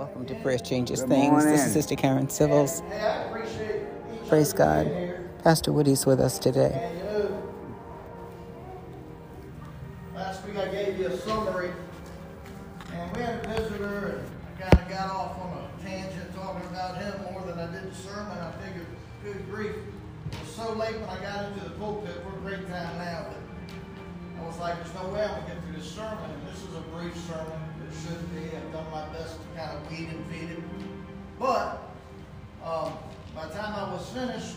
Welcome to Prayer Changes Good Things. This is Sister Karen Civils. Hey, I appreciate each Praise God. Pastor Woody's with us today. And you know, last week I gave you a summary, and we had a visitor, and I kind of got off on a tangent talking about him more than I did the sermon. I figured, good grief, it was so late when I got into the pulpit. We're a great time now, but I was like, there's no way I'm gonna get through this sermon, and this is a brief sermon. Should be. I've done my best to kind of weed and feed it, but um, by the time I was finished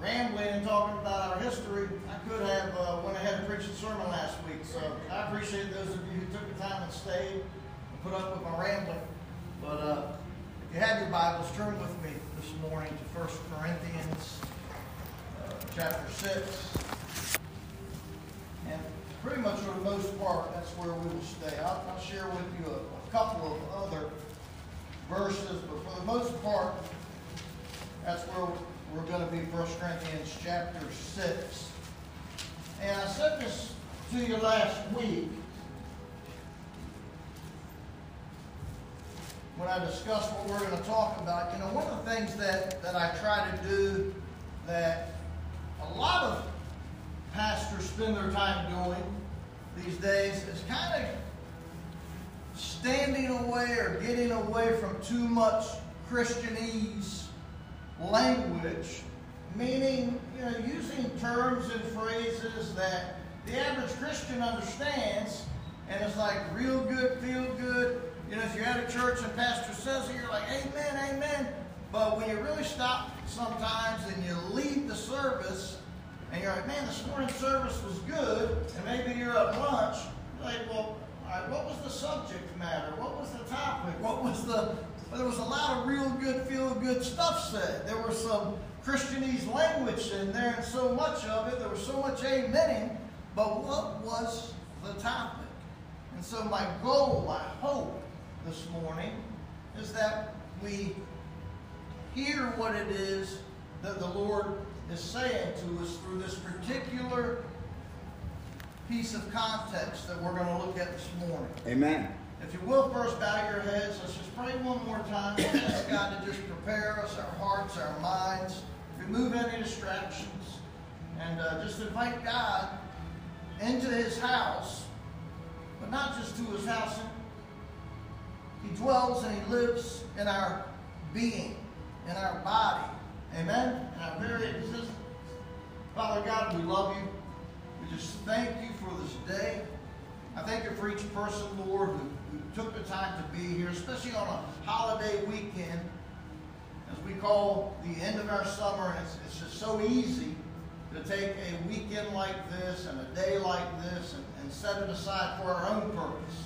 rambling and talking about our history, I could have uh, went ahead and preached a sermon last week. So I appreciate those of you who took the time and stayed and put up with my rambling. But uh, if you have your Bibles, turn with me this morning to 1 Corinthians uh, chapter 6. Pretty much for the most part, that's where we will stay. I'll, I'll share with you a, a couple of other verses, but for the most part, that's where we're going to be 1 Corinthians chapter 6. And I said this to you last week when I discussed what we're going to talk about. You know, one of the things that, that I try to do that a lot of pastors spend their time doing these days is kind of standing away or getting away from too much Christianese language, meaning, you know, using terms and phrases that the average Christian understands, and it's like real good, feel good. You know, if you're at a church and pastor says it, you're like, amen, amen. But when you really stop sometimes and you leave the service, and you're like, man, this morning service was good, and maybe you're at lunch, you're like, well, what was the subject matter? What was the topic? What was the well, there was a lot of real good, feel good stuff said. There was some Christianese language in there, and so much of it. There was so much amening. But what was the topic? And so, my goal, my hope this morning is that we hear what it is that the Lord is saying to us through this particular piece of context that we're going to look at this morning. Amen. If you will, first bow your heads. Let's just pray one more time. Ask God to just prepare us, our hearts, our minds, remove any distractions, and uh, just invite God into His house, but not just to His house. He dwells and He lives in our being, in our body. Amen? Uh, in our very existence. Father God, we love you. We just thank you for this day. I thank you for each person, Lord, who, who took the time to be here, especially on a holiday weekend, as we call the end of our summer. And it's, it's just so easy to take a weekend like this and a day like this and, and set it aside for our own purpose,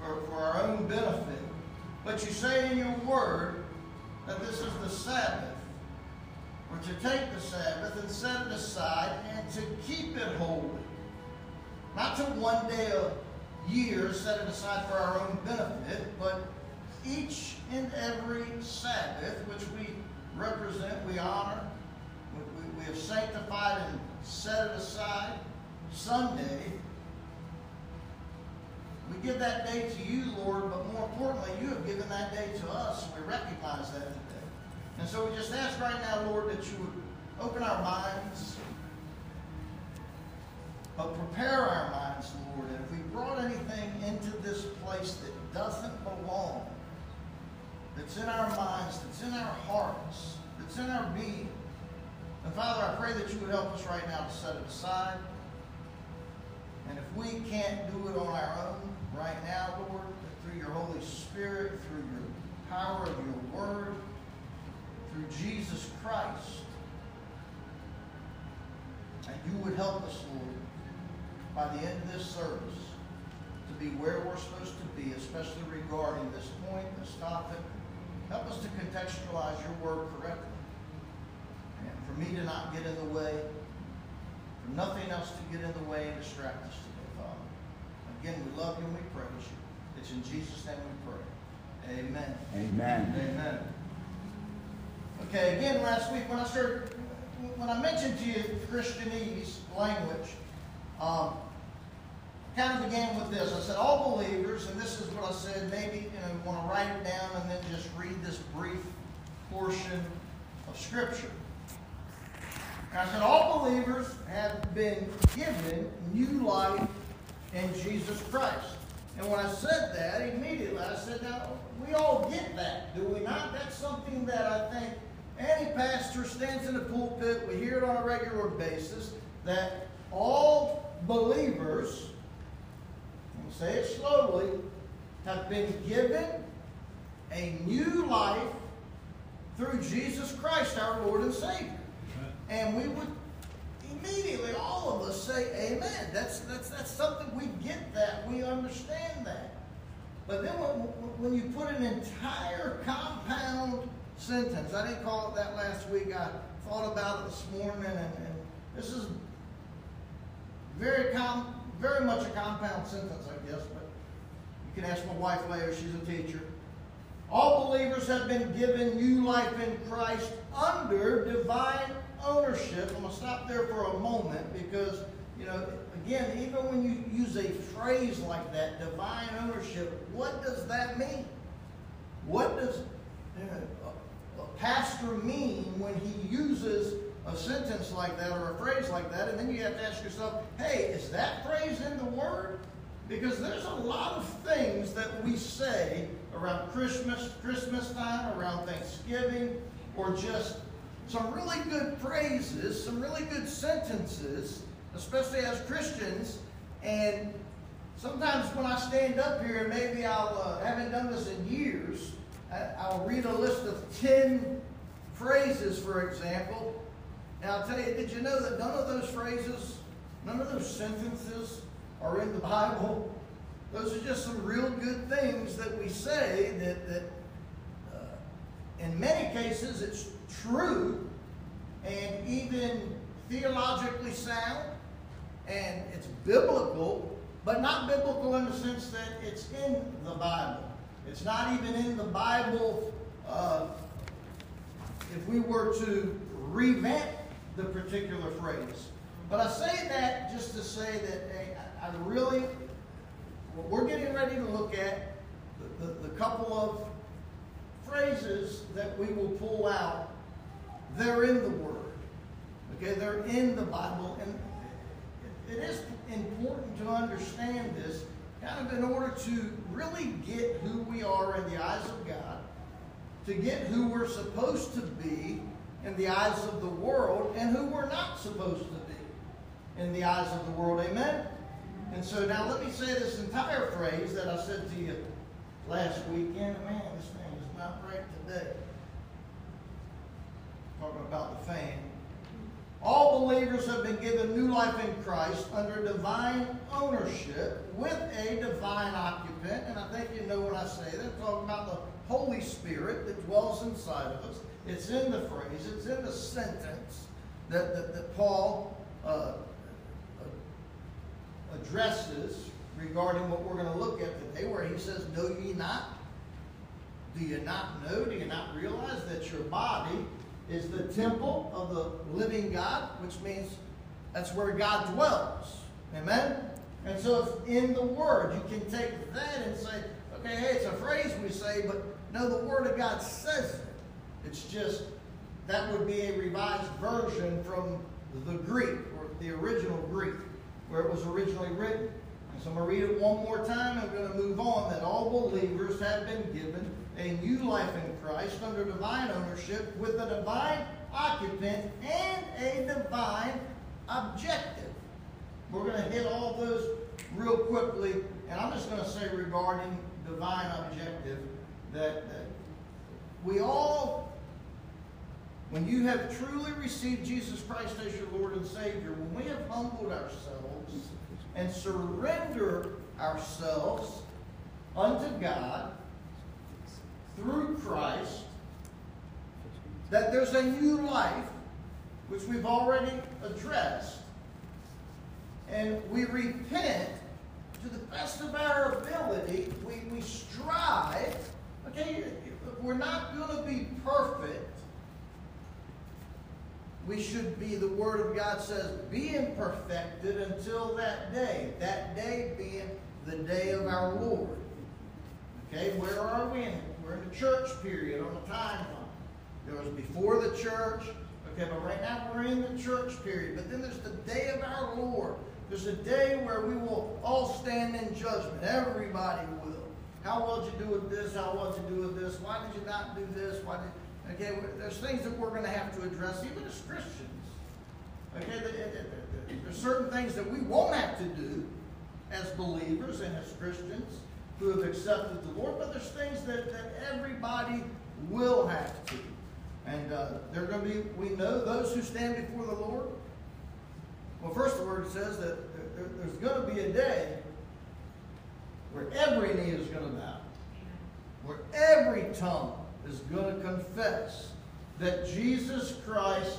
for, for our own benefit. But you say in your word that this is the Sabbath, or to take the Sabbath and set it aside and to keep it holy. Not to one day a year set it aside for our own benefit, but each and every Sabbath, which we represent, we honor, we, we, have sanctified and set it aside, Sunday, we give that day to you, Lord, but more importantly, you have given that day to us, we recognize that so we just ask right now, Lord, that you would open our minds, but prepare our minds, Lord. And if we brought anything into this place that doesn't belong, that's in our minds, that's in our hearts, that's in our being, and Father, I pray that you would help us right now to set it aside. And if we can't do it on our own right now, Lord, through your Holy Spirit, through your power of your word, through Jesus Christ, and you would help us, Lord, by the end of this service, to be where we're supposed to be, especially regarding this point, this topic. Help us to contextualize your word correctly. And for me to not get in the way, for nothing else to get in the way and distract us today, Father. Again, we love you and we praise you. It's in Jesus' name we pray. Amen. Amen. Amen. Okay, again, last week when I started, when I mentioned to you Christianese language, um, kind of began with this. I said, all believers, and this is what I said, maybe you know, want to write it down and then just read this brief portion of Scripture. And I said, all believers have been given new life in Jesus Christ. And when I said that, immediately I said, now, we all get that, do we not? That's something that I think any pastor stands in the pulpit, we hear it on a regular basis, that all believers, and say it slowly, have been given a new life through Jesus Christ, our Lord and Savior. And we would immediately, all of us say, Amen. That's, that's, that's something we get that, we understand that. But then when, when you put an entire compound sentence, I didn't call it that last week, I thought about it this morning, and, and this is very, com, very much a compound sentence, I guess, but you can ask my wife later, she's a teacher. All believers have been given new life in Christ under divine ownership. I'm going to stop there for a moment because, you know, again, even when you use a phrase like that, divine ownership, what does that mean? What does you know, pastor mean when he uses a sentence like that or a phrase like that? And then you have to ask yourself, hey, is that phrase in the Word? Because there's a lot of things that we say around Christmas, Christmas time, around Thanksgiving, or just some really good phrases, some really good sentences, especially as Christians. And sometimes when I stand up here, and maybe I'll uh, haven't done this in years, I'll read a list of ten phrases, for example, and I'll tell you, did you know that none of those phrases, none of those sentences are in the Bible? Those are just some real good things that we say that, that uh, in many cases it's true and even theologically sound and it's biblical, but not biblical in the sense that it's in the Bible. It's not even in the Bible uh, if we were to revamp the particular phrase. But I say that just to say that hey, I really, we're getting ready to look at the, the, the couple of phrases that we will pull out they're in the Word. Okay, they're in the Bible. And it is important to understand this kind of in order to really get who we are in the eyes of God, to get who we're supposed to be in the eyes of the world, and who we're not supposed to be in the eyes of the world. Amen? And so now let me say this entire phrase that I said to you last weekend. Man, this thing is not right today talking about the fame. All believers have been given new life in Christ under divine ownership with a divine occupant. And I think you know when I say that. I'm talking about the Holy Spirit that dwells inside of us. It's in the phrase, it's in the sentence that, that, that Paul uh, addresses regarding what we're going to look at today, where he says, Know ye not? Do you not know? Do you not realize that your body is the temple of the living God, which means that's where God dwells. Amen? And so it's in the Word. You can take that and say, okay, hey, it's a phrase we say, but no, the Word of God says it. It's just that would be a revised version from the Greek, or the original Greek, where it was originally written. So I'm going to read it one more time. And I'm going to move on that all believers have been given a new life in Christ under divine ownership with a divine occupant and a divine objective. We're going to hit all those real quickly, and I'm just going to say regarding divine objective that, that we all, when you have truly received Jesus Christ as your Lord and Savior, when we have humbled ourselves and surrender ourselves unto God, through Christ, that there's a new life, which we've already addressed, and we repent to the best of our ability. We, we strive. Okay, we're not going to be perfect. we should be, the Word of God says, being perfected until that day. That day being the day of our Lord. Okay, where are we in? We're in the church period on the timeline. There was before the church. Okay, but right now we're in the church period. But then there's the day of our Lord. There's a day where we will all stand in judgment. Everybody will. How well did you do with this? How well did you do with this? Why did you not do this? Why did Okay, there's things that we're going to have to address, even as Christians. Okay, there's certain things that we won't have to do as believers and as Christians who have accepted the Lord, but there's things that, that everybody will have to. And uh, they're going to be, we know those who stand before the Lord. Well, first the word says that there, there's going to be a day where every knee is going to bow, where every tongue is going to confess that Jesus Christ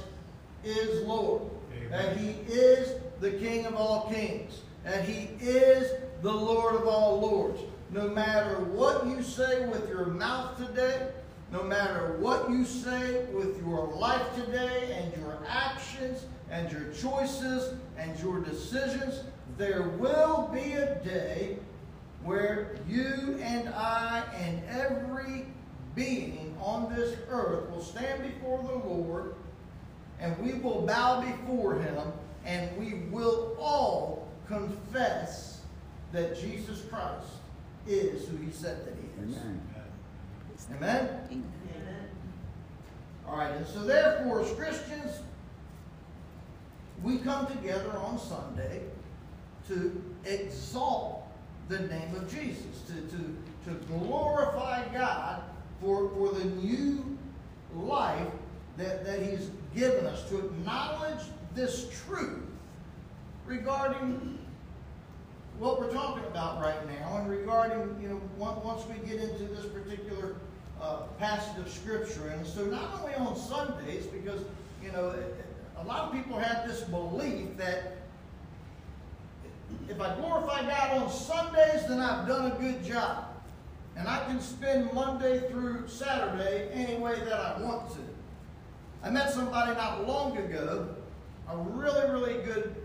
is Lord, Amen. that He is the King of all kings, and He is the Lord of all lords. No matter what you say with your mouth today, no matter what you say with your life today and your actions and your choices and your decisions, there will be a day where you and I and every being on this earth will stand before the Lord and we will bow before him and we will all confess that Jesus Christ is who he said that he is. Amen. Amen? Amen. All right, and so therefore, as Christians, we come together on Sunday to exalt the name of Jesus, to, to, to glorify God for, for the new life that, that He's given us, to acknowledge this truth regarding what we're talking about right now and regarding, you know, once we get into this particular uh, passage of Scripture. And so not only on Sundays, because, you know, a lot of people have this belief that if I glorify God on Sundays, then I've done a good job. And I can spend Monday through Saturday any way that I want to. I met somebody not long ago, a really, really good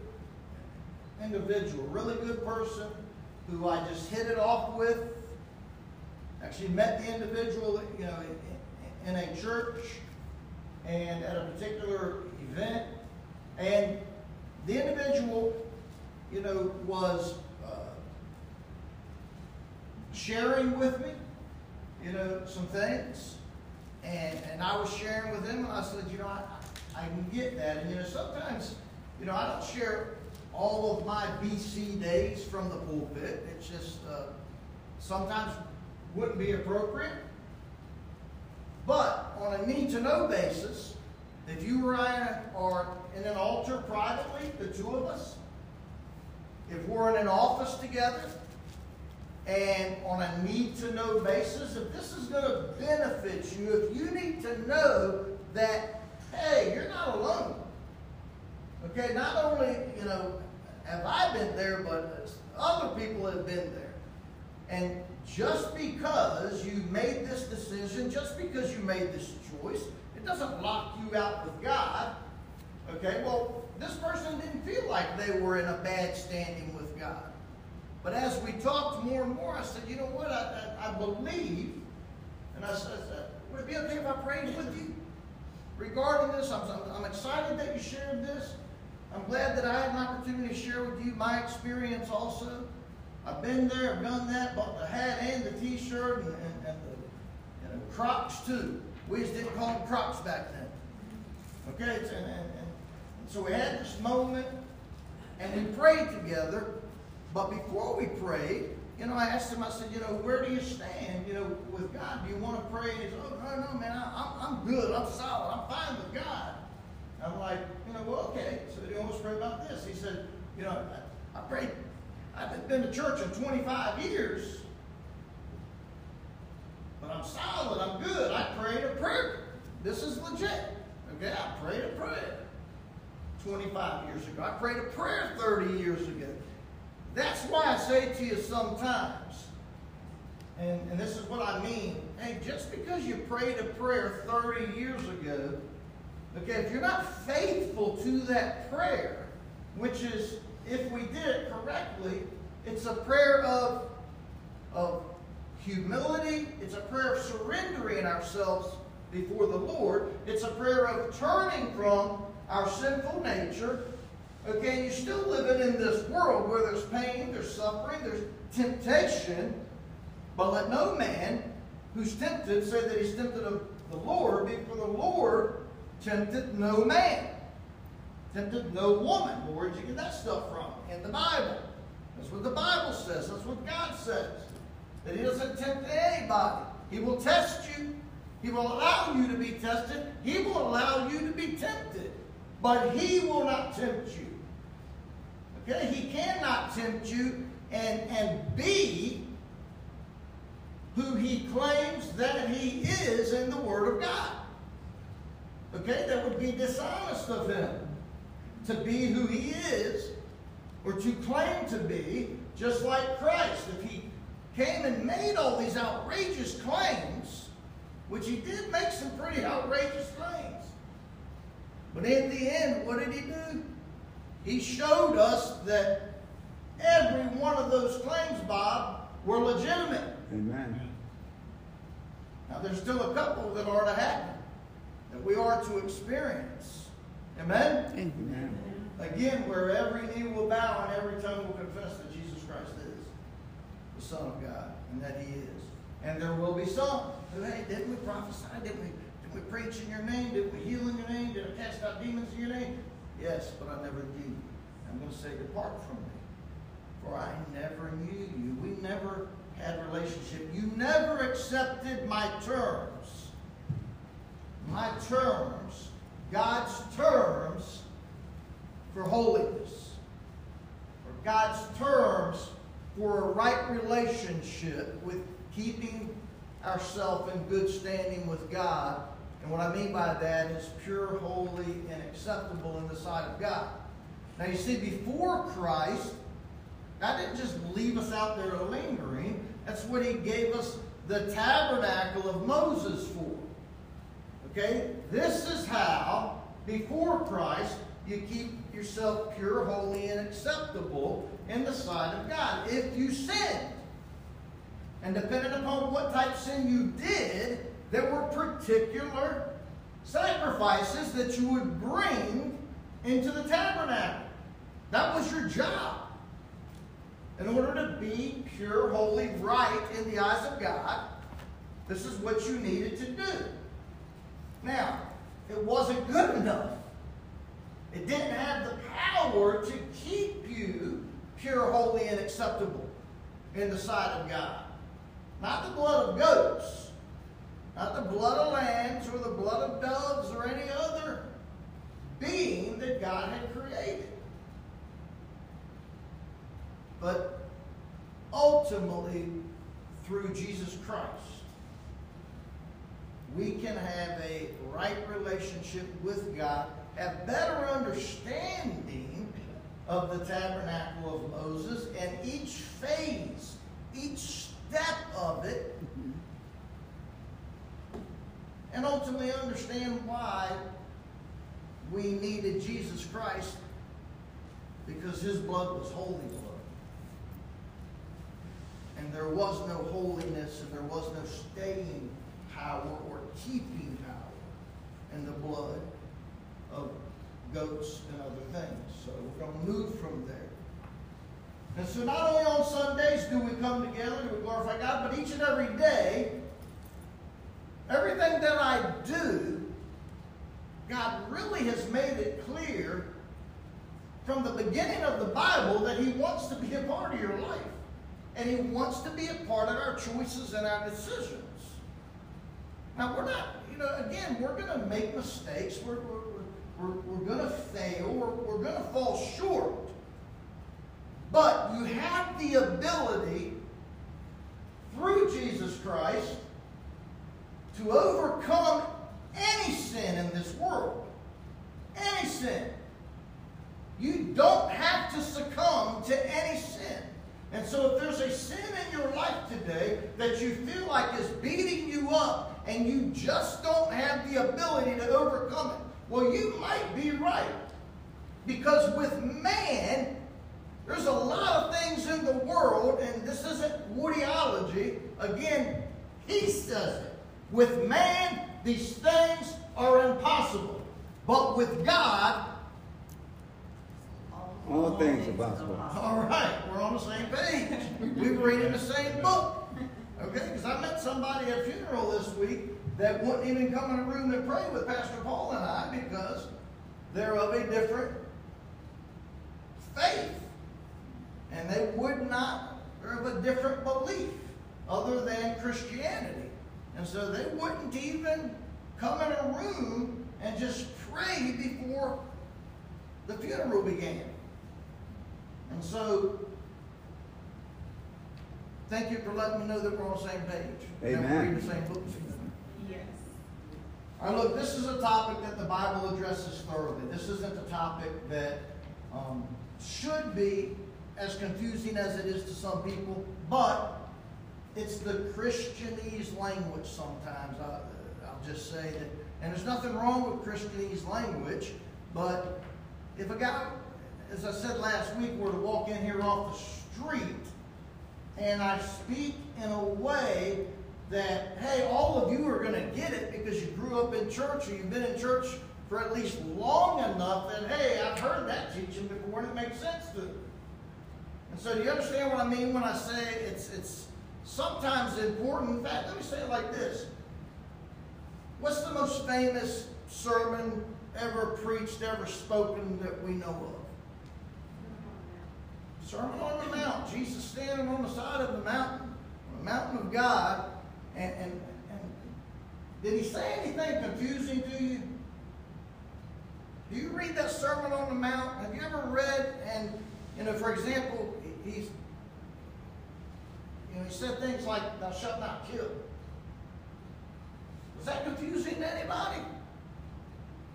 individual, really good person who I just hit it off with. Actually met the individual, you know, in, a church and at a particular event. And the individual, you know, was uh, sharing with me, you know, some things. And, and I was sharing with him, and I said, you know, I, I can get that. And, you know, sometimes, you know, I don't share all of my BC days from the pulpit. It's just uh, sometimes wouldn't be appropriate. But on a need to know basis, if you or I are in an altar privately, the two of us, if we're in an office together, and on a need to know basis, if this is going to benefit you, if you need to know that, hey, you're not alone. Okay, not only, you know, have I been there, but other people have been there. And just because you made this decision, just because you made this choice, it doesn't lock you out with God. Okay, well, this person didn't feel like they were in a bad standing with God. But as we talked more and more, I said, you know what? I, I, I believe, and I said, would it be okay if I prayed with you regarding this? I'm, I'm, I'm excited that you shared this. I'm glad that I had an opportunity to share with you my experience also. I've been there, I've done that, bought the hat and the t-shirt and, and, and the Crocs too. We just didn't call them Crocs back then. Okay, and, and, so we had this moment and we prayed together but before we prayed, you know, I asked him, I said, you know, where do you stand, you know, with God? Do you want to pray? And he said, oh, no, no, man, I, am I'm good. I'm solid. I'm fine with God. I'm like, you know, well, okay. So you to pray about this? He said, you know, I, I prayed. I've been to church in 25 years, but I'm solid. I'm good. I prayed a prayer. This is legit. Okay, I prayed a prayer 25 years ago. I prayed a prayer 30 years ago. That's why I say to you sometimes, and, and this is what I mean, hey, just because you prayed a prayer 30 years ago Okay, if you're not faithful to that prayer, which is, if we did it correctly, it's a prayer of, of humility, it's a prayer of surrendering ourselves before the Lord, it's a prayer of turning from our sinful nature. Okay, you're still living in this world where there's pain, there's suffering, there's temptation, but let no man who's tempted say that he's tempted of the Lord, for the Lord tempted no man, tempted no woman. Well, where'd you get that stuff from? In the Bible. That's what the Bible says. That's what God says. That He doesn't tempt anybody. He will test you. He will allow you to be tested. He will allow you to be tempted. But He will not tempt you. Okay? He cannot tempt you and, and be who He claims that He is in the Word of God. Okay? That would be dishonest of Him to be who He is or to claim to be just like Christ. If He came and made all these outrageous claims, which He did make some pretty outrageous claims. But in the end, what did He do? He showed us that every one of those claims, Bob, were legitimate. Amen. Now, there's still a couple that are to happen, that we are to experience. Amen? Amen. Again, where every knee will bow and every tongue will confess that Jesus Christ is the Son of God and that He is. And there will be some who, hey, didn't we prophesy? Didn't we, did we preach in your name? Didn't we heal in your name? Did I cast out demons in your name? Yes, but I never knew you. I'm going to say, depart from me. For I never knew you. We never had relationship. You never accepted my terms. My terms, God's terms for holiness, or God's terms for a right relationship with keeping ourselves in good standing with God. And what I mean by that is pure, holy, and acceptable in the sight of God. Now you see, before Christ, God didn't just leave us out there lingering. That's what He gave us the tabernacle of Moses for. Okay? This is how, before Christ, you keep yourself pure, holy, and acceptable in the sight of God. If you sinned, and depending upon what type of sin you did, there were particular sacrifices that you would bring into the tabernacle. That was your job. In order to be pure, holy, right in the eyes of God, this is what you needed to do. Now, it wasn't good enough. It didn't have the power to keep you pure, holy, and acceptable in the sight of God. Not the blood of goats, not the blood of lambs or the blood of doves or any other being that God had created. But ultimately, through Jesus Christ, we can have a right relationship with God, have better understanding of the tabernacle of Moses, and each phase, each step of it, and ultimately understand why we needed Jesus Christ because his blood was holy blood. And there was no holiness and there was no staying power or keeping power and the blood of goats and other things. So we're going to move from there. And so not only on Sundays do we come together to glorify God, but each and every day, everything that I do, God really has made it clear from the beginning of the Bible that He wants to be a part of your life. And He wants to be a part of our choices and our decisions. Now, we're not, you know, again, we're going to make mistakes. We're, we're, we're, we're going to fail. We're, we're going to fall short. But you have the ability through Jesus Christ to overcome any sin in this world. Any sin. You don't have to succumb to any sin. And so if there's a sin in your life today that you feel like is beating you up and you just don't have the ability to overcome it, Well, you might be right. Because with man, there's a lot of things in the world, and this isn't Woodyology. Again, he says it. With man, these things are impossible. But with God, all things are possible. All right, we're on the same page. We were reading the same book. Okay, because I met somebody at funeral this week that wouldn't even come in a room and pray with Pastor Paul and I because they're of a different faith. And they would not, they're of a different belief other than Christianity. And so they wouldn't even come in a room and just pray before the funeral began. And so, thank you for letting me know that we're on the same page. Amen. That we're reading the same book Yes. All right, look, this is a topic that the Bible addresses thoroughly. This isn't a topic that um, should be as confusing as it is to some people, but it's the Christianese language sometimes. I, I'll just say that, and there's nothing wrong with Christianese language, but if a guy as I said last week, were to walk in here off the street and I speak in a way that, hey, all of you are going to get it because you grew up in church or you've been in church for at least long enough that, hey, I've heard that teaching before and it makes sense to me. And so do you understand what I mean when I say it's, it's sometimes important? In fact, let me say it like this. What's the most famous sermon ever preached, ever spoken that we know of? Sermon on the Mount. Jesus standing on the side of the mountain, the mountain of God. And, and, and did he say anything confusing to you? Do you read that Sermon on the Mount? Have you ever read, and, you know, for example, he's, you know, he said things like, thou shalt not kill. Was that confusing to anybody?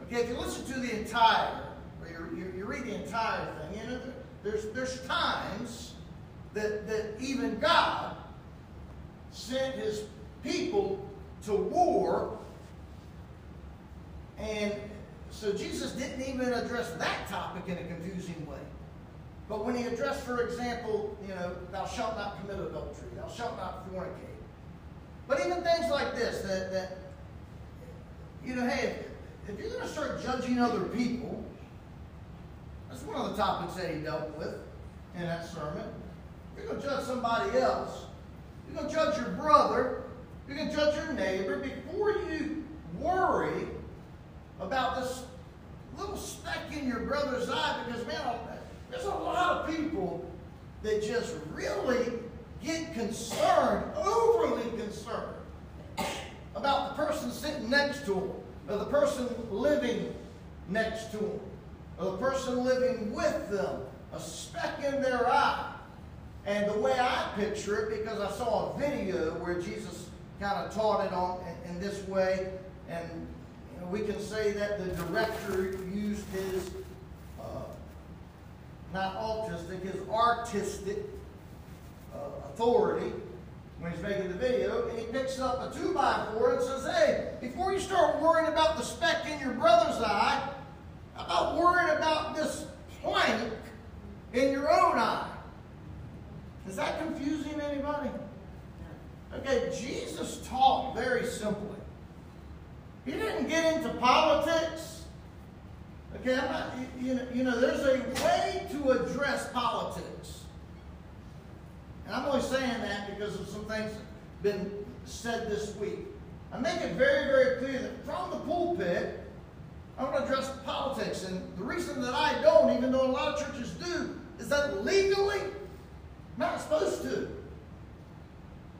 Okay, if you listen to the entire, or you, you, you read the entire thing, you know, there's, there's times that, that even God sent his people to war. And so Jesus didn't even address that topic in a confusing way. But when he addressed, for example, you know, thou shalt not commit adultery, thou shalt not fornicate. But even things like this, that, that you know, hey, if, if you're going to start judging other people, that's one of the topics that he dealt with in that sermon. You're going to judge somebody else. You're going to judge your brother. You're going to judge your neighbor before you worry about this little speck in your brother's eye because, man, there's a lot of people that just really get concerned, overly concerned, about the person sitting next to them or the person living next to them the person living with them, a speck in their eye. And the way I picture it, because I saw a video where Jesus kind of taught it on in, this way, and you know, we can say that the director used his uh, not autistic, his artistic uh, authority when he's making the video, and he picks up a two by four and says, "Hey, before you start worrying about the speck in your brother's eye." About worrying about this plank in your own eye? Is that confusing anybody? Okay, Jesus taught very simply. He didn't get into politics. Okay, I'm not, you, know, you know, there's a way to address politics. And I'm only saying that because of some things that have been said this week. I make it very, very clear that from the pulpit, I want to address politics. And the reason that I don't, even though a lot of churches do, is that legally, not supposed to.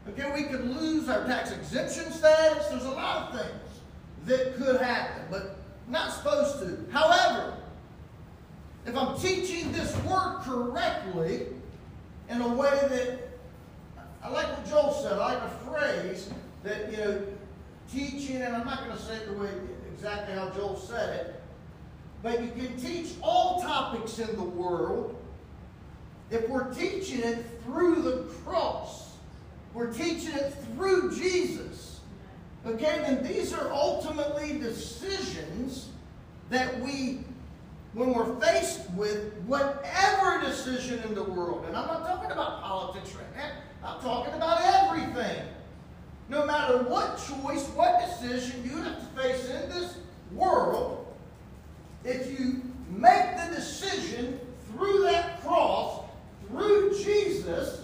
Okay, we could lose our tax exemption status. There's a lot of things that could happen, but not supposed to. However, if I'm teaching this word correctly, in a way that I like what Joel said, I like a phrase that, you know, teaching, and I'm not going to say it the way exactly how Joel said it. But you can teach all topics in the world if we're teaching it through the cross. We're teaching it through Jesus. Okay, then these are ultimately decisions that we, when we're faced with whatever decision in the world, and I'm not talking about politics right now, I'm talking about everything. No matter what choice, what decision you have to face in this world, if you make the decision through that cross, through Jesus,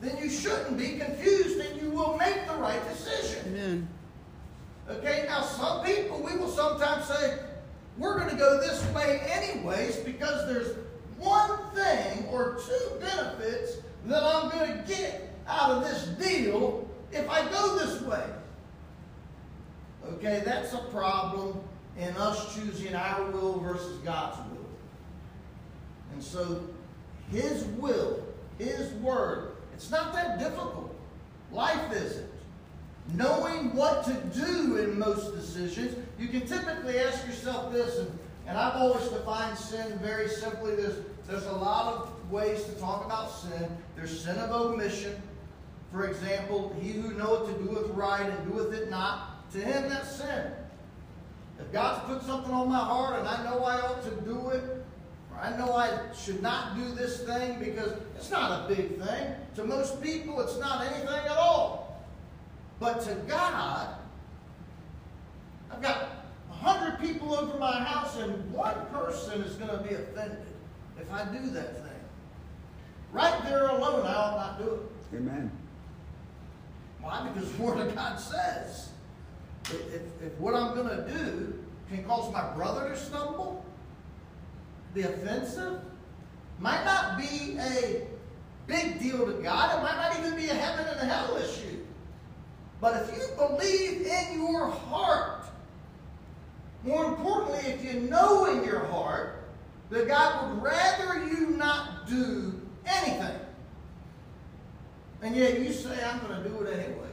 then you shouldn't be confused and you will make the right decision. Amen. Okay, now some people, we will sometimes say, we're going to go this way anyways because there's one thing or two benefits that I'm going to get out of this deal if I go this way. Okay, that's a problem in us choosing our will versus God's will. And so, His will, His word, it's not that difficult. Life isn't. Knowing what to do in most decisions, you can typically ask yourself this, and, and I've always defined sin very simply. There's, there's a lot of ways to talk about sin. There's sin of omission. For example, he who knoweth to doeth right and doeth it not, to him that's sin. If God's put something on my heart and I know I ought to do it, or I know I should not do this thing because it's not a big thing. To most people, it's not anything at all. But to God, I've got a hundred people over my house and one person is going to be offended if I do that thing. Right there alone, I ought not do it. Amen. Why? Because the Word of God says if, if, what I'm going to do can cause my brother to stumble, be offensive, might not be a big deal to God. It might not even be a heaven and a hell issue. But if you believe in your heart, more importantly, if you know in your heart that God would rather you not do anything, and yet you say, I'm going to do it anyway,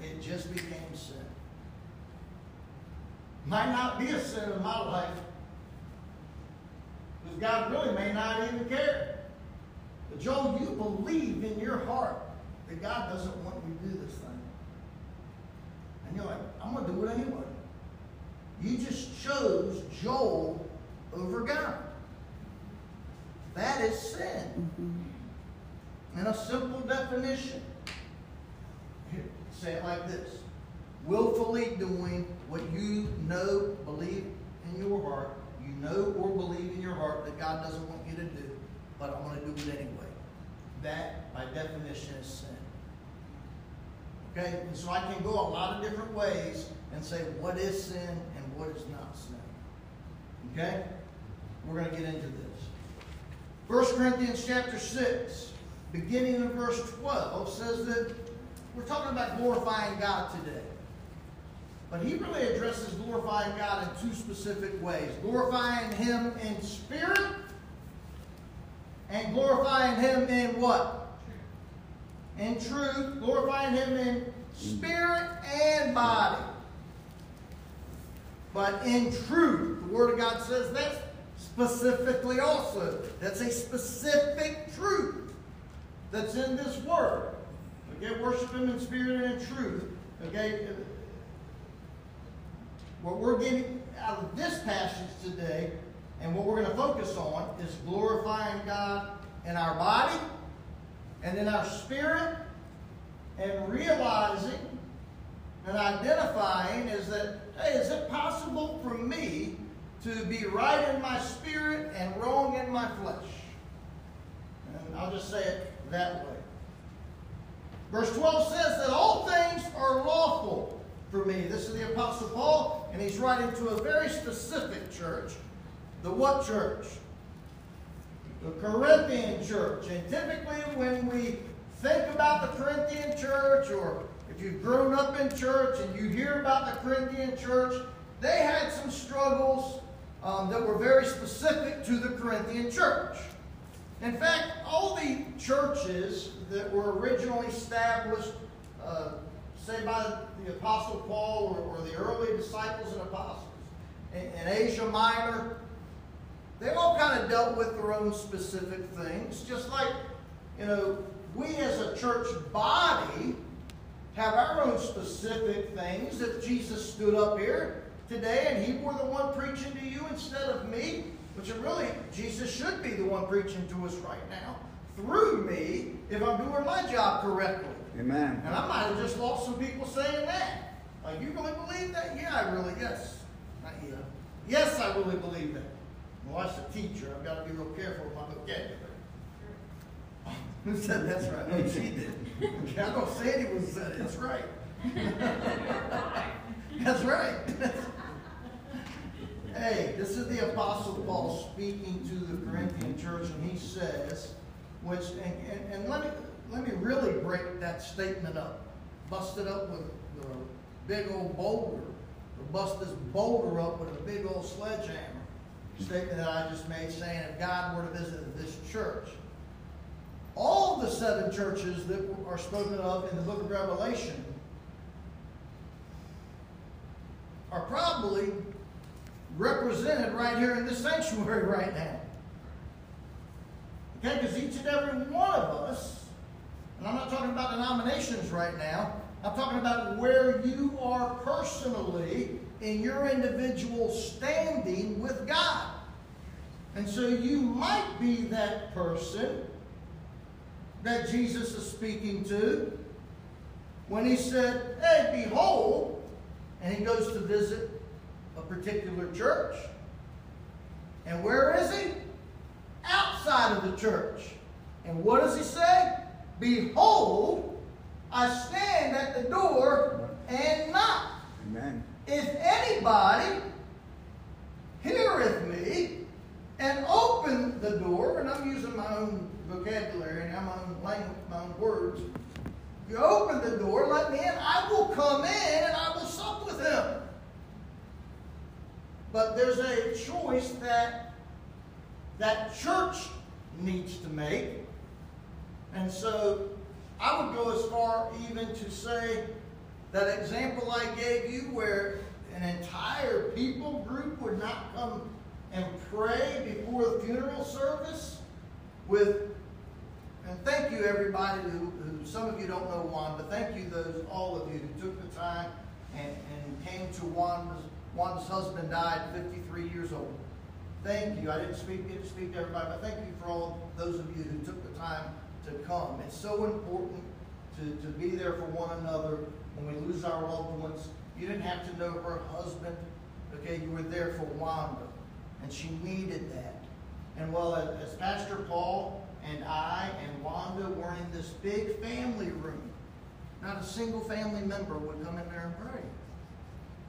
it just became sin. Might not be a sin in my life, because God really may not even care. But Joel, you believe in your heart that God doesn't want you to do this thing. And you're like, I'm going to do it anyway. You just chose Joel over God. That is sin. Mm-hmm. In a simple definition, say it like this willfully doing what you know, believe in your heart, you know or believe in your heart that God doesn't want you to do, but I'm going to do it anyway. That, by definition, is sin. Okay? And so I can go a lot of different ways and say what is sin and what is not sin. Okay? We're going to get into this. 1 Corinthians chapter 6, beginning in verse 12, says that we're talking about glorifying God today. But he really addresses glorifying God in two specific ways glorifying Him in spirit and glorifying Him in what? In truth. Glorifying Him in spirit and body. But in truth, the Word of God says that specifically also. That's a specific truth that's in this Word. Okay, worship Him in spirit and in truth. Okay, what we're getting out of this passage today and what we're going to focus on is glorifying God in our body and in our spirit and realizing and identifying is that, hey, is it possible for me to be right in my spirit and wrong in my flesh? And I'll just say it that way. Verse 12 says that all things are lawful for me. This is the Apostle Paul, and he's writing to a very specific church. The what church? The Corinthian church. And typically, when we think about the Corinthian church, or if you've grown up in church and you hear about the Corinthian church, they had some struggles um, that were very specific to the Corinthian church. In fact, all the churches that were originally established, uh, say by the Apostle Paul or, or, the early disciples and apostles in, in Asia Minor, they all kind of dealt with their own specific things, just like, you know, we as a church body have our own specific things. That Jesus stood up here today and he were the one preaching to you instead of me, which really Jesus should be the one preaching to us right now through me if I'm doing my job correctly. Amen. And I might have just lost some people saying that. Like, you really believe that? Yeah, I really, yes. Not yeah. Yes, I really believe that. Well, that's a teacher. I've got to be real careful with my vocabulary. Who said that's right? No, she did. Okay, I don't say anyone said it. That's right. that's right. hey, this is the Apostle Paul speaking to the Corinthian church, and he says, which, and, and, and let me let me really break that statement up. Bust it up with a big old boulder, or bust this boulder up with a big old sledgehammer. Statement that I just made saying if God were to visit this church, all the seven churches that are spoken of in the book of Revelation are probably represented right here in this sanctuary right now. Okay, because each and every one of us, and I'm not talking about denominations right now, I'm talking about where you are personally in your individual standing with God. And so you might be that person that Jesus is speaking to when he said, Hey, behold, and he goes to visit a particular church. And where is he? Outside of the church. And what does he say? Behold, I stand at the door and knock. Amen. If anybody heareth me and open the door, and I'm using my own vocabulary and my own language, my own words. You open the door, let me in, I will come in and I will sup with him. But there's a choice that that church needs to make. And so I would go as far even to say that example I gave you where an entire people group would not come and pray before the funeral service with and thank you everybody who, who some of you don't know Juan, but Thank you those all of you who took the time and, and came to Wanda's Wanda's husband died 53 years old. Thank you. I didn't speak to speak to everybody, but thank you for all those of you who took the time to come. It's so important to, to be there for one another when we lose our loved ones. You didn't have to know her husband. Okay, you were there for Wanda. And she needed that. And as, as Pastor Paul and I and Wanda were in this big family room, not a single family member would come in there and pray.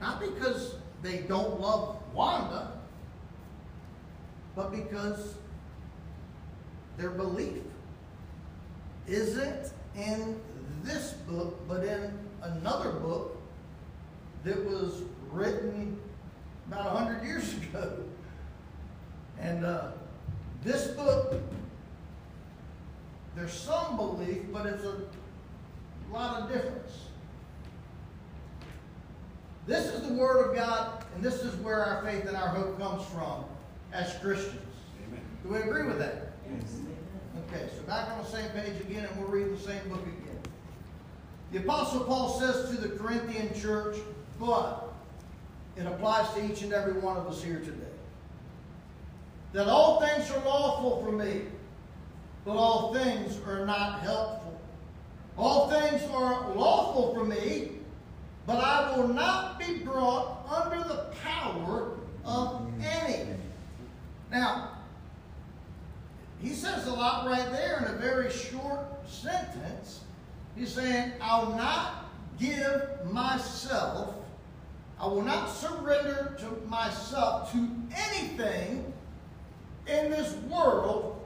Not because they don't love Wanda, but because their belief isn't in this book, but in another book that was written about 100 years ago. And uh, this book, there's some belief, but it's a lot of difference. This is the Word of God, and this is where our faith and our hope comes from as Christians. Amen. Do we agree with that? Yes. Okay, so back on the same page again, and we'll read the same book again. The Apostle Paul says to the Corinthian church, but it applies to each and every one of us here today, that all things are lawful for me, but all things are not helpful. All things are lawful for me, but I will not be brought under the power of any. Now, he says a lot right there in a very short sentence. He's saying, I'll not give myself, I will not surrender to myself to anything in this world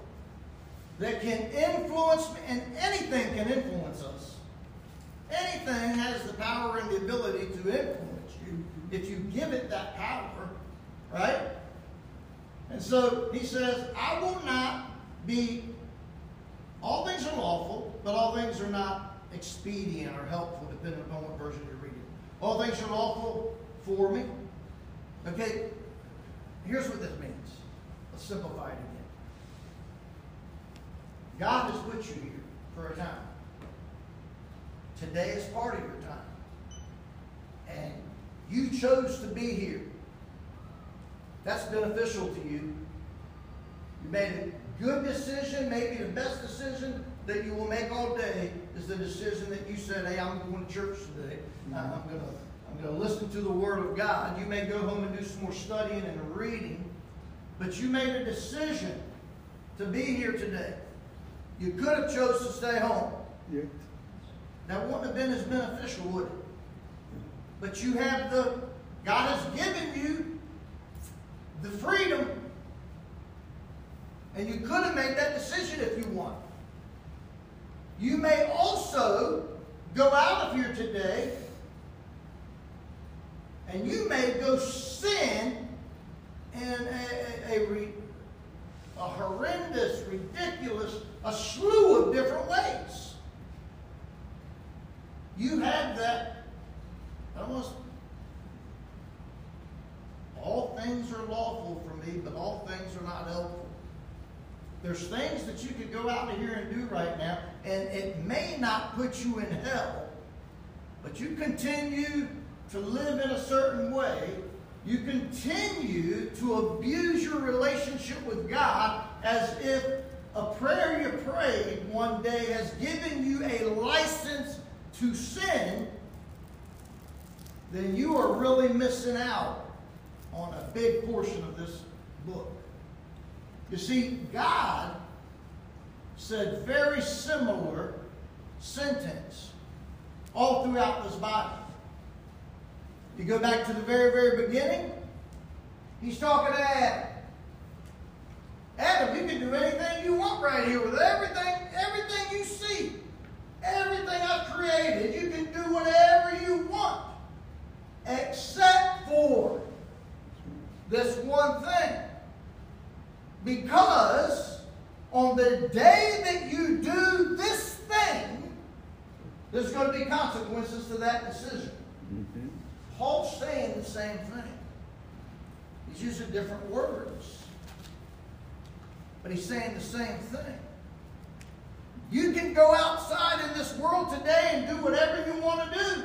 that can influence me, and anything can influence us. Anything has the power and the ability to influence you if you give it that power, right? And so he says, I will not be, all things are lawful, but all things are not expedient or helpful, depending upon what version you're reading. All things are lawful for me. Okay, here's what this means. Let's simplify it again. God is with you here for a time. Today is part of your time. And you chose to be here. that's beneficial to you. You made a good decision, maybe the best decision that you will make all day is the decision that you said, hey, I'm going to church today. I'm going to I'm going to listen to the Word of God. You may go home and do some more studying and reading, but you made a decision to be here today. You could have chose to stay home. Yeah. That wouldn't have been as beneficial, would it? But you have the, God has given you the freedom, and you could have made that decision if you want. You may also go out of here today and you may go sin in a, a, a, a horrendous, ridiculous, a slew of different ways. You have that almost all things are lawful for me, but all things are not helpful. There's things that you could go out of here and do right now, and it may not put you in hell, but you continue to live in a certain way, you continue to abuse your relationship with God as if a prayer you prayed one day has given you a license to sin, then you are really missing out on a big portion of this book. You see, God said very similar sentence all throughout this Bible. You go back to the very, very beginning, he's talking to Adam. Adam, you can do anything you want right here with everything, everything you see. Everything I've created, you can do whatever you want. Except for this one thing. Because on the day that you do this thing, there's going to be consequences to that decision. Mm-hmm. Paul's saying the same thing. He's using different words. But he's saying the same thing. You can go outside in this world today and do whatever you want to do.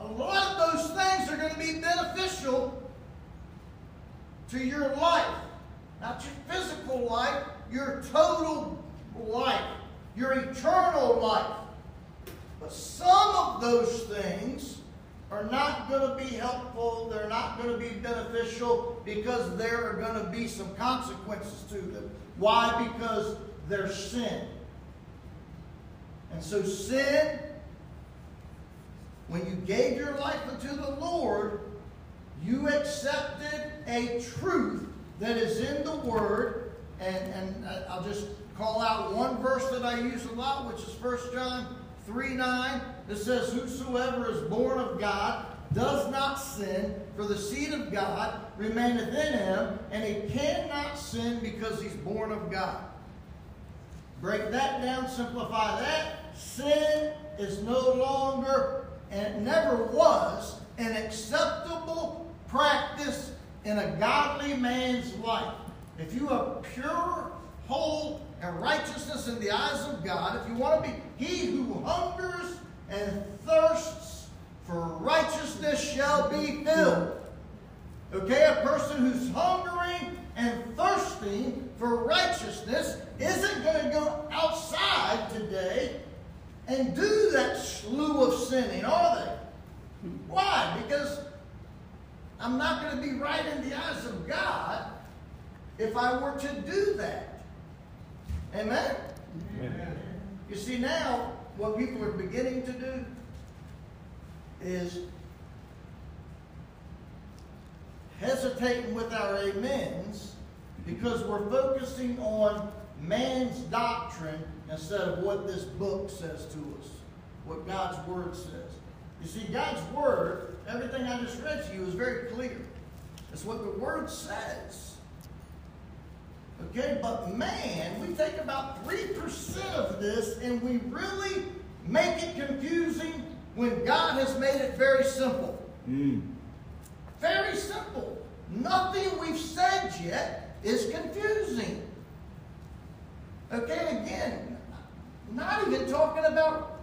A lot of those things are going to be beneficial to your life. Not your physical life, your total life, your eternal life. But some of those things are not going to be helpful. They're not going to be beneficial because there are going to be some consequences to them. Why? Because they're sin. And so, sin, when you gave your life unto the Lord, you accepted a truth that is in the Word. And, and uh, I'll just call out one verse that I use a lot, which is 1 John 3 9 It says, Whosoever is born of God does not sin, for the seed of God remaineth in him, and he cannot sin because he's born of God. Break that down, simplify that. Sin is no longer, and it never was, an acceptable practice in a godly man's life. If you are pure, whole, and righteousness in the eyes of God, if you want to be he who hungers and thirsts for righteousness shall be filled. Okay, a person who's hungering and thirsting for righteousness isn't going to go outside today and do that slew of sinning, are they? Why? Because I'm not going to be right in the eyes of God if I were to do that. Amen? Amen. You see, now, what people are beginning to do is hesitating with our amens because we're focusing on man's doctrine instead of what this book says to us, what God's Word says. You see, God's Word, everything I just read to you is very clear. It's what the Word says. Okay, but man, we take about 3% of this and we really make it confusing when God has made it very simple. Mm. Very simple. Nothing we've said yet is confusing. Okay, again, not even talking about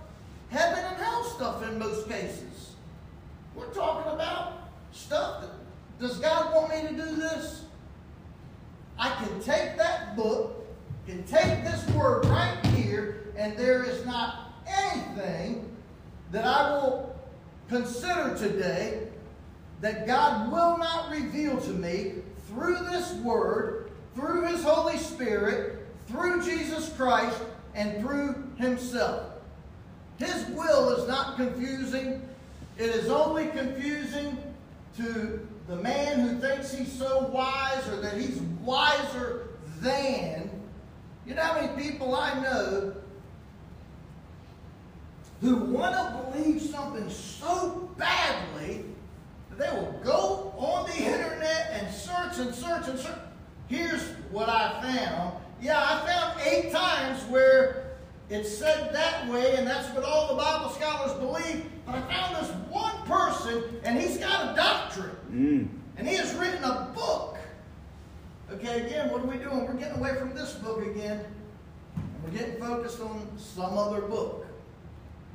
heaven and hell stuff in most cases. We're talking about stuff that Does God want me to do this? I can take that book, can take this word right here, and there is not anything that I will consider today that God will not reveal to me through this word, through His Holy Spirit, through Jesus Christ, and through Himself. His will is not confusing. It is only confusing to the man who thinks he's so wise or that he's wiser than. You know how many people I know who want to believe something so badly they will go on the internet and search and search and search. Here's what I found. Yeah, I found eight times where it's said that way, and that's what all the Bible scholars believe. But I found this one person, and he's got a doctorate. Mm. And he has written a book. Okay, again, what are we doing? We're getting away from this book again. And we're getting focused on some other book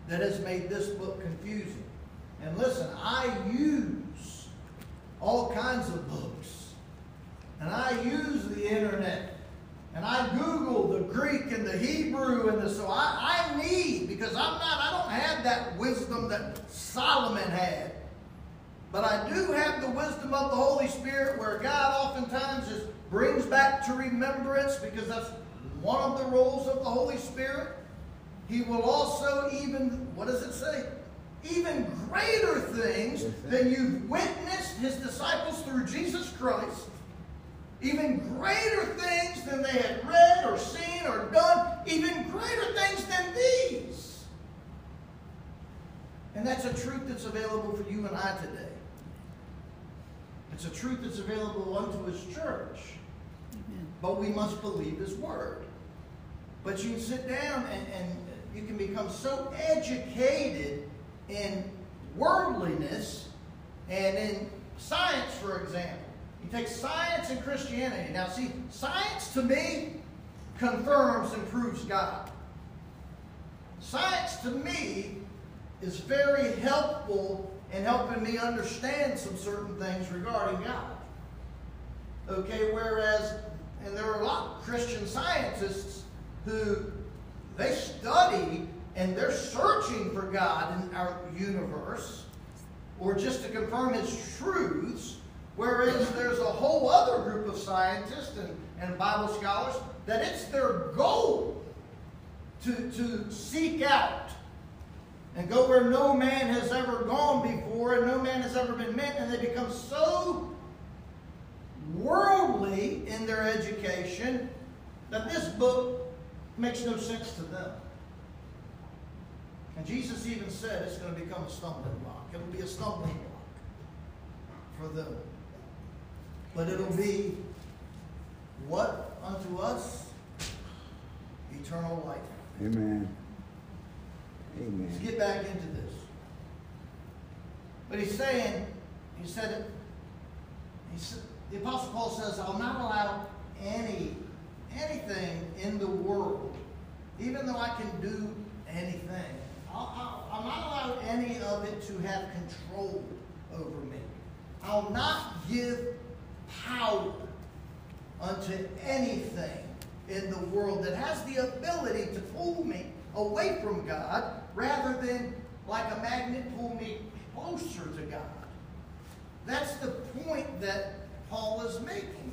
that has made this book confusing. And listen, I use all kinds of books. And I use the internet and I Google the Greek and the Hebrew and the so I, I need, because I'm not, I don't have that wisdom that Solomon had. But I do have the wisdom of the Holy Spirit where God oftentimes just brings back to remembrance because that's one of the roles of the Holy Spirit. He will also even, what does it say? Even greater things than you've witnessed his disciples through Jesus Christ even greater things than they had read or seen or done, even greater things than these. And that's a truth that's available for you and I today. It's a truth that's available unto His church. Amen. But we must believe His word. But you can sit down and, and you can become so educated in worldliness and in science, for example you take science and Christianity. Now, see, science to me confirms and proves God. Science to me is very helpful in helping me understand some certain things regarding God. Okay, whereas, and there are a lot of Christian scientists who they study and they're searching for God in our universe or just to confirm his truths Whereas there's a whole other group of scientists and, and Bible scholars that it's their goal to, to seek out and go where no man has ever gone before and no man has ever been met, and they become so worldly in their education that this book makes no sense to them. And Jesus even said it's going to become a stumbling block. It'll be a stumbling block for them. But it'll be what unto us? Eternal life. Amen. Amen. Let's get back into this. But he's saying, he said it, he said, the Apostle Paul says, I'll not allow any, anything in the world, even though I can do anything, I'll, not allow any of it to have control over me. I'll not give power unto anything in the world that has the ability to pull me away from God rather than like a magnet pull me closer to God. That's the point that Paul is making.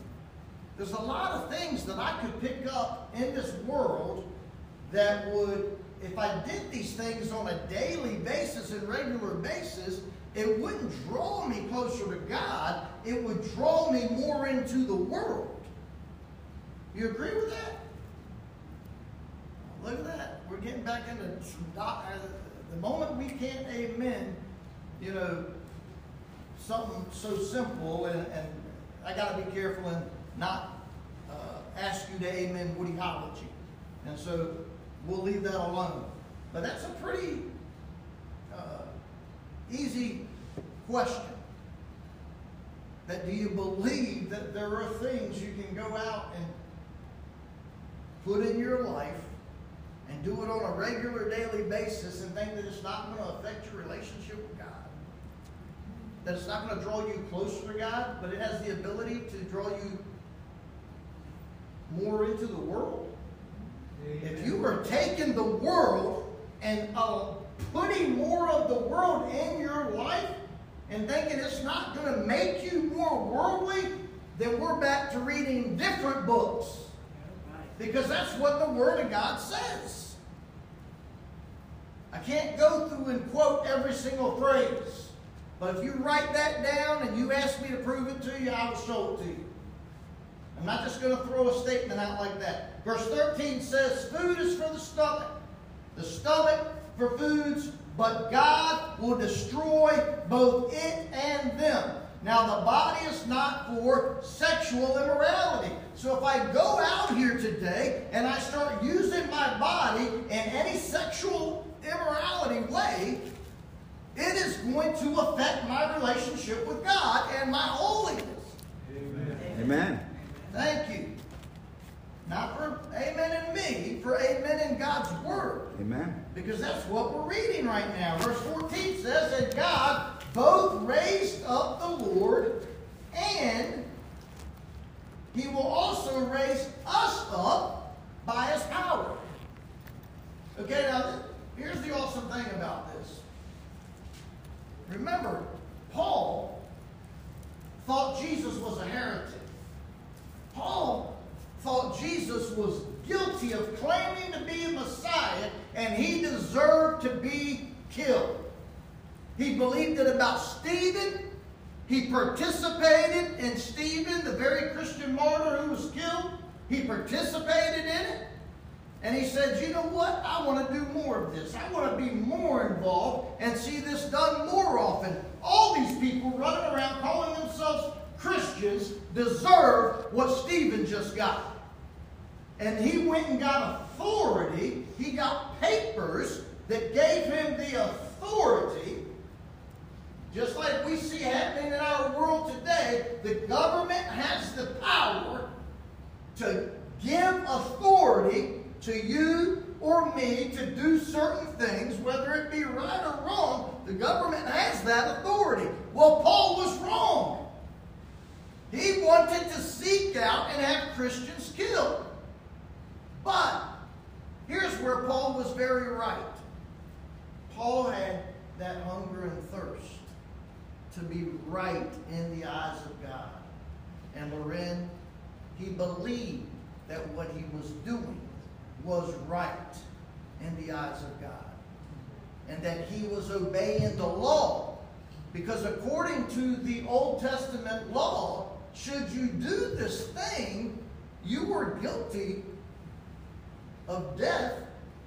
There's a lot of things that I could pick up in this world that would, if I did these things on a daily basis and regular basis, it wouldn't draw me closer to God. It would draw me more into the world. You agree with that? Look at that. We're getting back into some uh, the moment we can't amen, you know, something so simple, and, and I got to be careful and not uh, ask you to amen Woodyology. And so we'll leave that alone. But that's a pretty uh, easy question. That do you believe that there are things you can go out and put in your life and do it on a regular daily basis and think that it's not going to affect your relationship with God? that it's not going to draw you closer to God, but it has the ability to draw you more into the world. If you are taking the world and uh, putting more of the world in your life and thinking it's not going to make you more worldly, then we're back to reading different books. Because that's what the Word of God says. I can't go through and quote every single phrase. But if you write that down and you ask me to prove it to you, I will show it to you. I'm not just going to throw a statement out like that. Verse 13 says, Food is for the stomach, the stomach for foods, but God will destroy both it and them. Now, the body is not for sexual immorality. So, if I go out here today and I start using my body in any sexual immorality way, it is going to affect my relationship with God and my holiness. Amen. Thank you. Not for amen in me, for amen in God's word. Amen. Because that's what we're reading right now. Verse 14 says that God both raised up the Lord and he will also raise us up by his power. Okay, now here's the awesome thing about this. Remember, Paul thought Jesus was a heretic. Paul thought Jesus was guilty of claiming to be a Messiah and he deserved to be killed. He believed it about Stephen. He participated in Stephen, the very Christian martyr who was killed. He participated in it. And he said, you know what? I want to do more of this. I want to be more involved and see this done more often. All these people running around calling themselves Christians deserve what Stephen just got. And he went and got authority. He got papers that gave him the authority. Just like we see happening in our world today, the government has the power to give authority to you or me to do certain things, whether it be right or wrong. The government has that authority. Well, Paul was wrong. He wanted to seek out and have Christians killed. But here's where Paul was very right. Paul had that hunger and thirst to be right in the eyes of God. And Loren, he believed that what he was doing was right in the eyes of God. And that he was obeying the law. Because according to the Old Testament law, should you do this thing, you were guilty of death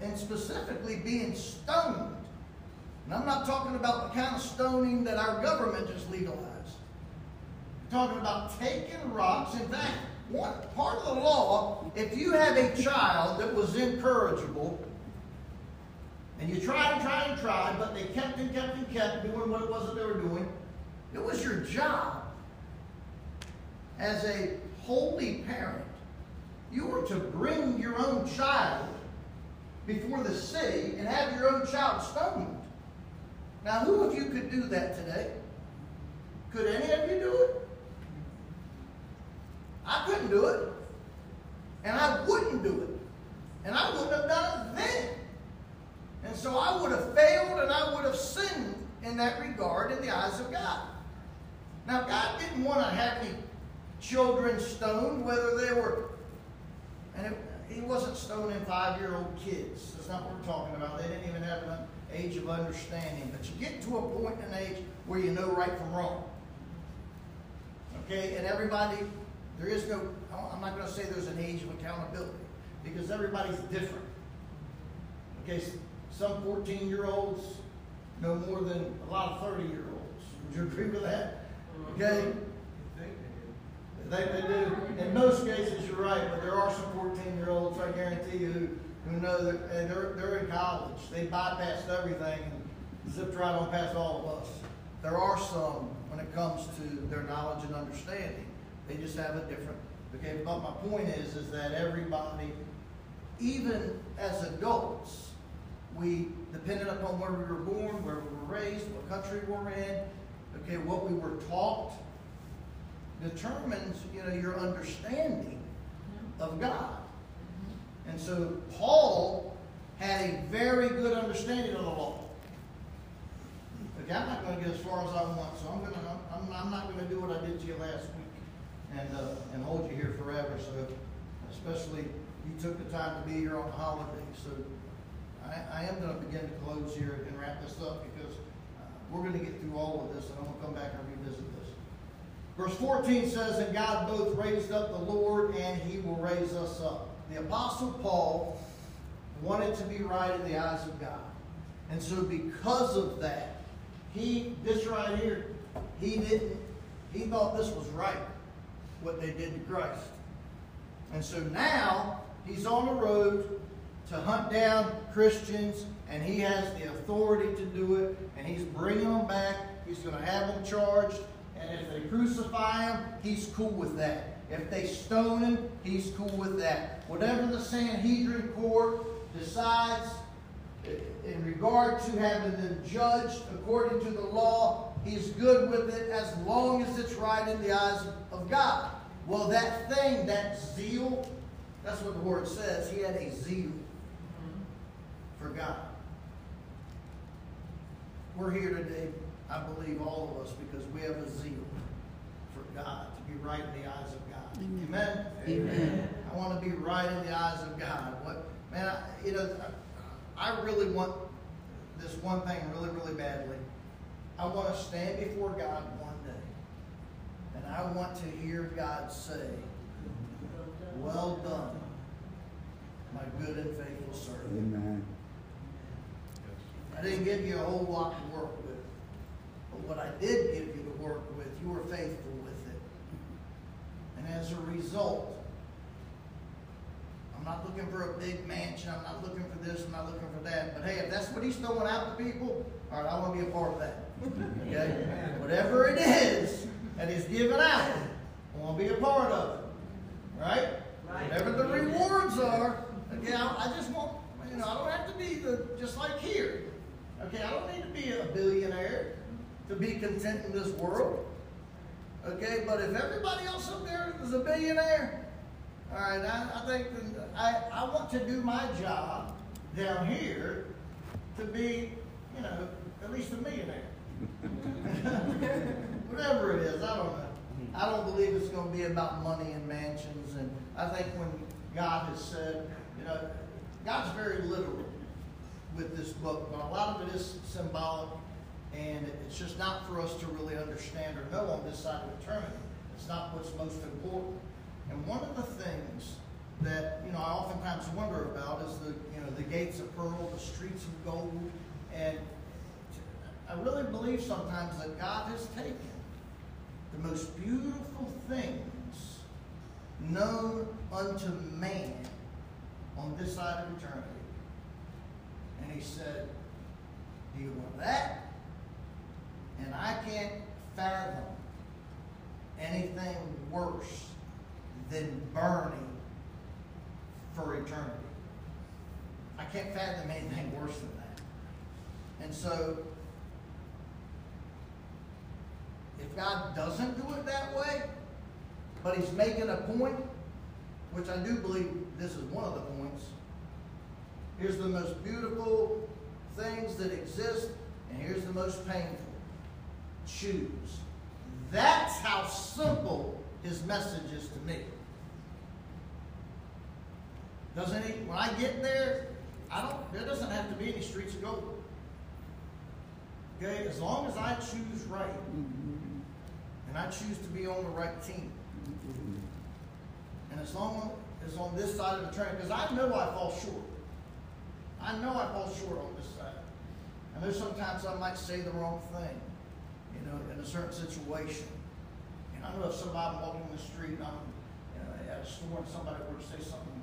and specifically being stoned. And I'm not talking about the kind of stoning that our government just legalized. I'm talking about taking rocks. In fact, one part of the law, if you have a child that was incorrigible, and you tried and tried and tried, but they kept and kept and kept doing what it was that they were doing, it was your job as a holy parent. You were to bring your own child before the city and have your own child stoned. Now, who of you could do that today? Could any of you do it? I couldn't do it. And I wouldn't do it. And I wouldn't have done it then. And so I would have failed and I would have sinned in that regard in the eyes of God. Now, God didn't want to have any children stoned, whether they were, and it, he wasn't stoning five year old kids. That's not what we're talking about. They didn't even have an age of understanding. But you get to a point in age where you know right from wrong. Okay? And everybody, there is no, I'm not going to say there's an age of accountability because everybody's different. Okay? Some 14 year olds know more than a lot of 30 year olds. Would you agree with that? Okay? They, they do. In most cases, you're right, but there are some 14 year olds, I guarantee you, who, know that and they're, they're in college. They bypassed everything and zipped right on past all of us. There are some when it comes to their knowledge and understanding. They just have a different. Okay, but my point is, is that everybody, even as adults, we, depending upon where we were born, where we were raised, what country we're in, okay, what we were taught determines, you know, your understanding of God. And so Paul had a very good understanding of the law. Okay, I'm not going to get as far as I want, so I'm going to, I'm, I'm not going to do what I did to you last week and, uh, and hold you here forever. So, especially you took the time to be here on the holiday. So, I, I am going to begin to close here and wrap this up because uh, we're going to get through all of this and I'm going to come back and revisit this. Verse 14 says, And God both raised up the Lord and he will raise us up. The Apostle Paul wanted to be right in the eyes of God. And so, because of that, he, this right here, he didn't, he thought this was right, what they did to Christ. And so now, he's on the road to hunt down Christians, and he has the authority to do it, and he's bringing them back. He's going to have them charged, and if they crucify him, he's cool with that. If they stone him, he's cool with that. Whatever the Sanhedrin court decides in regard to having them judged according to the law, he's good with it as long as it's right in the eyes of God. Well, that thing, that zeal, that's what the word says. He had a zeal for God. We're here today, I believe, all of us, because we have a zeal for God, to be right in the eyes of God. Amen? Amen. Amen. I want to be right in the eyes of God. What, man, I, you know, I really want this one thing really, really badly. I want to stand before God one day, and I want to hear God say, Well done, my good and faithful servant. Amen. I didn't give you a whole lot to work with, but what I did give you to work with, you were faithful with it. And as a result, I'm not looking for a big mansion. I'm not looking for this. I'm not looking for that. But hey, if that's what he's throwing out to people, all right, I want to be a part of that. Okay? Whatever it is that he's giving out, I want to be a part of it. Right? right. Whatever the rewards are, okay, I, I just want, you know, I don't have to be the, just like here. Okay, I don't need to be a billionaire to be content in this world. Okay, but if everybody else up there is a billionaire, all right, I, I think I, I want to do my job down here to be, you know, at least a millionaire. Whatever it is, I don't know. I don't believe it's going to be about money and mansions. And I think when God has said, you know, God's very literal with this book, but a lot of it is symbolic, and it's just not for us to really understand or know on this side of eternity. It's not what's most important. And one of the things that you know I oftentimes wonder about is the you know the gates of pearl, the streets of gold, and I really believe sometimes that God has taken the most beautiful things known unto man on this side of eternity, and He said, "Do you want that?" And I can't fathom anything worse than burning for eternity. I can't fathom anything worse than that. And so, if God doesn't do it that way, but He's making a point, which I do believe this is one of the points, here's the most beautiful things that exist, and here's the most painful. Choose. That's how simple His message is to me. Doesn't he? When I get there, I don't. There doesn't have to be any streets of gold. Okay, as long as I choose right, and I choose to be on the right team, and as long as on this side of the train, because I know I fall short. I know I fall short on this side. and there's sometimes I might say the wrong thing, in a certain situation. And I know if somebody walking the street, and I'm you know, at a store, and somebody were to say something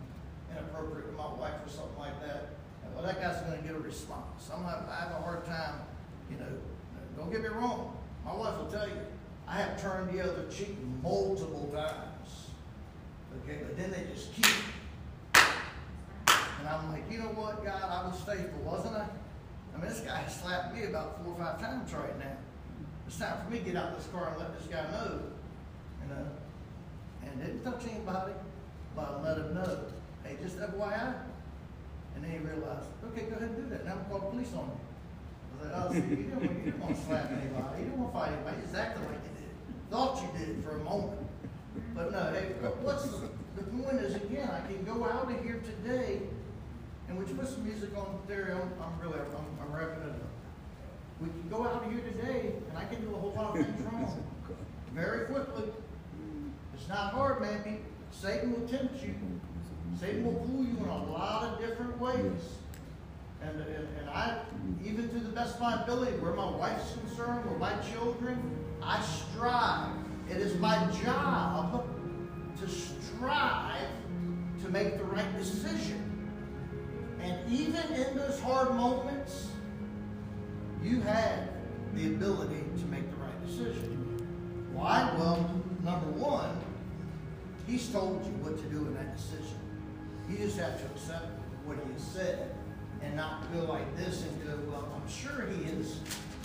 inappropriate to my wife or something like that, well, that guy's going to get a response. I'm not, I have a hard time, you know, don't get me wrong. My wife will tell you, I have turned the other cheek multiple times. Okay, but then they just keep. And I'm like, you know what, God, I was faithful, wasn't I? I mean, this guy slapped me about four or five times right now. It's time for me to get out of this car and let this guy know. You know? And didn't touch anybody, but I let him know. Hey, just FYI. And then he realized, okay, go ahead and do that. Now I'm call the police on you. I was like, oh, see, you didn't, want- to slap anybody. You didn't want to fight anybody. You just acted like you did. Thought you did for a moment. But no, hey, what's the, the point is, again, I can go out of here today, and would you put some music on there? I'm, I'm really, I'm, I'm wrapping it up. We can go out of here today, and I can do a whole lot of things wrong. Very quickly. It's not hard, man. Be- Satan will tempt you. Satan will fool you in a lot of different ways. And, and, and I, even to the best of my ability, where my wife's concerned, where my children, I strive. It is my job to strive to make the right decision. And even in those hard moments, you have the ability to make the right decision. Why? Well, number one, he's told you what to do in that decision. You just have to accept what he has said and not go like this and go, well, I'm sure he has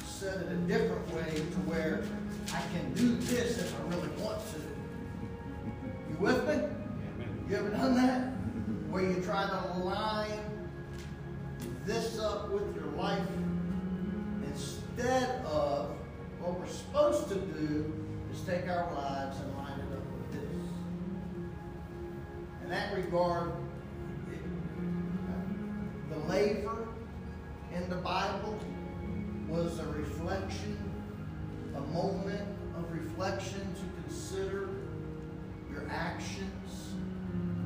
said it a different way to where I can do this if I really want to. You with me? You ever done that? Where you try to line this up with your life instead of what we're supposed to do is take our lives and line it up with this. In that regard, uh, the laver in the Bible was a reflection, a moment of reflection to consider your actions.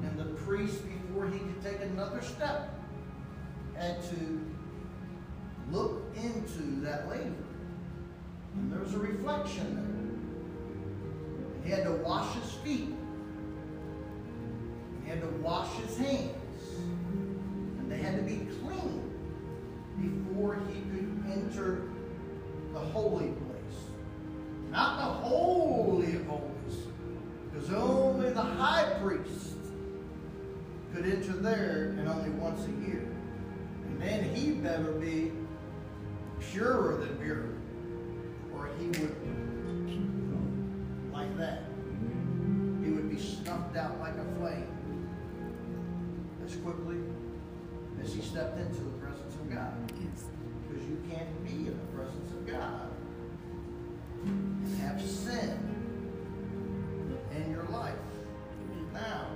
And the priest, before he could take another step, had to look into that laver. And there was a reflection there. He had to wash his feet. He had to wash his hands. And they had to be clean before he could enter the holy place. Not the holy of holies, because only the high priest could enter there and only once a year. And then he better be purer than pure, or he would, like that, he would be snuffed out like a flame as quickly as he stepped into the presence of God. Yes. Because you can't be in the presence of God and have sin in your life. Now,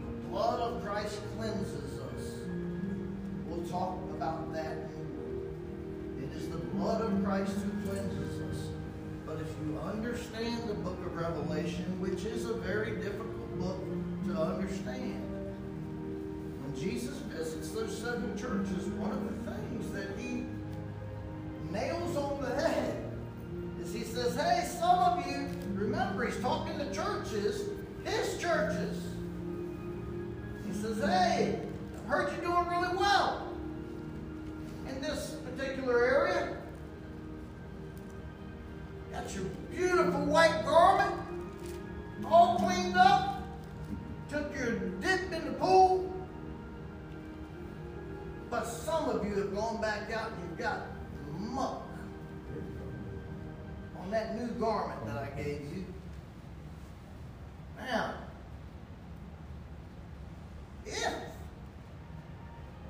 the blood of Christ cleanses us. We'll talk about that. It is the blood of Christ who cleanses us. But if you understand the book of Revelation, which is a very difficult book to understand, when Jesus visits those seven churches, one of the things that he nails on the head is he says, Hey, some of you, remember, he's talking to churches, his churches. He says, Hey, I've heard you're doing really well in this particular area. Got your beautiful white garment all cleaned up. Took your dip in the pool. But some of you have gone back out and you've got muck on that new garment that I gave you. Now, if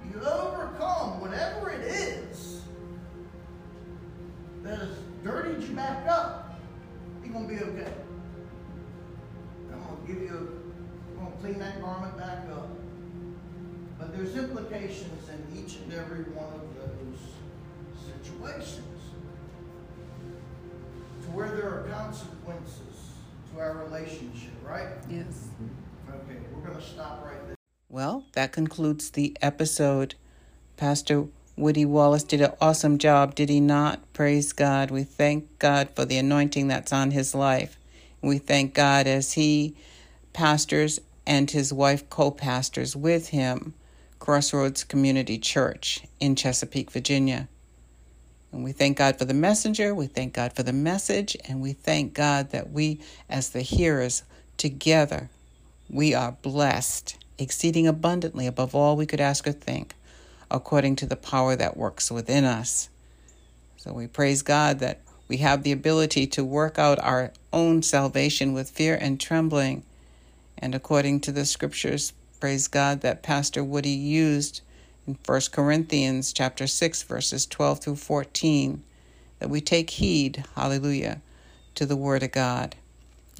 you overcome whatever it is that has dirtied you back up, you're going to be okay. I'm going to give you, I'm going to clean that garment back up. But there's implications in each and every one of those situations to where there are consequences to our relationship, right? Yes. Okay, we're going to stop right. Well, that concludes the episode. Pastor Woody Wallace did an awesome job, did he not? Praise God. We thank God for the anointing that's on his life. We thank God as he pastors and his wife co pastors with him Crossroads Community Church in Chesapeake, Virginia. And we thank God for the messenger, we thank God for the message, and we thank God that we, as the hearers, together, we are blessed exceeding abundantly above all we could ask or think, according to the power that works within us. So we praise God that We have the ability to work out our own salvation with fear and trembling. And according to the scriptures, praise God, that Pastor Woody used in 1 Corinthians chapter 6 verses 12 through 14, that we take heed, hallelujah, to the word of God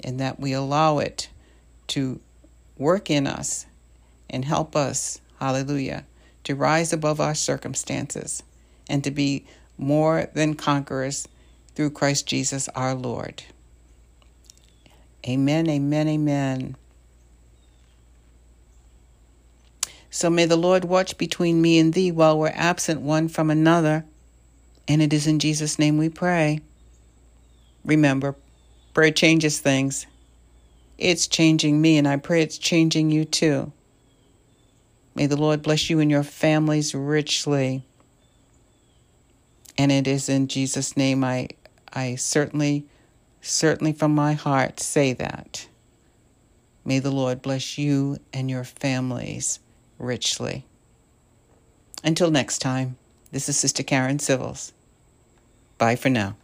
and that we allow it to work in us and help us, hallelujah, to rise above our circumstances and to be more than conquerors through Christ Jesus our Lord. Amen, amen, amen. So may the Lord watch between me and thee while we're absent one from another. And it is in Jesus' name we pray. Remember, prayer changes things. It's changing me, and I pray it's changing you too. May the Lord bless you and your families richly. And it is in Jesus' name I I certainly, certainly from my heart say that. May the Lord bless you and your families richly. Until next time, this is Sister Karen Civils. Bye for now.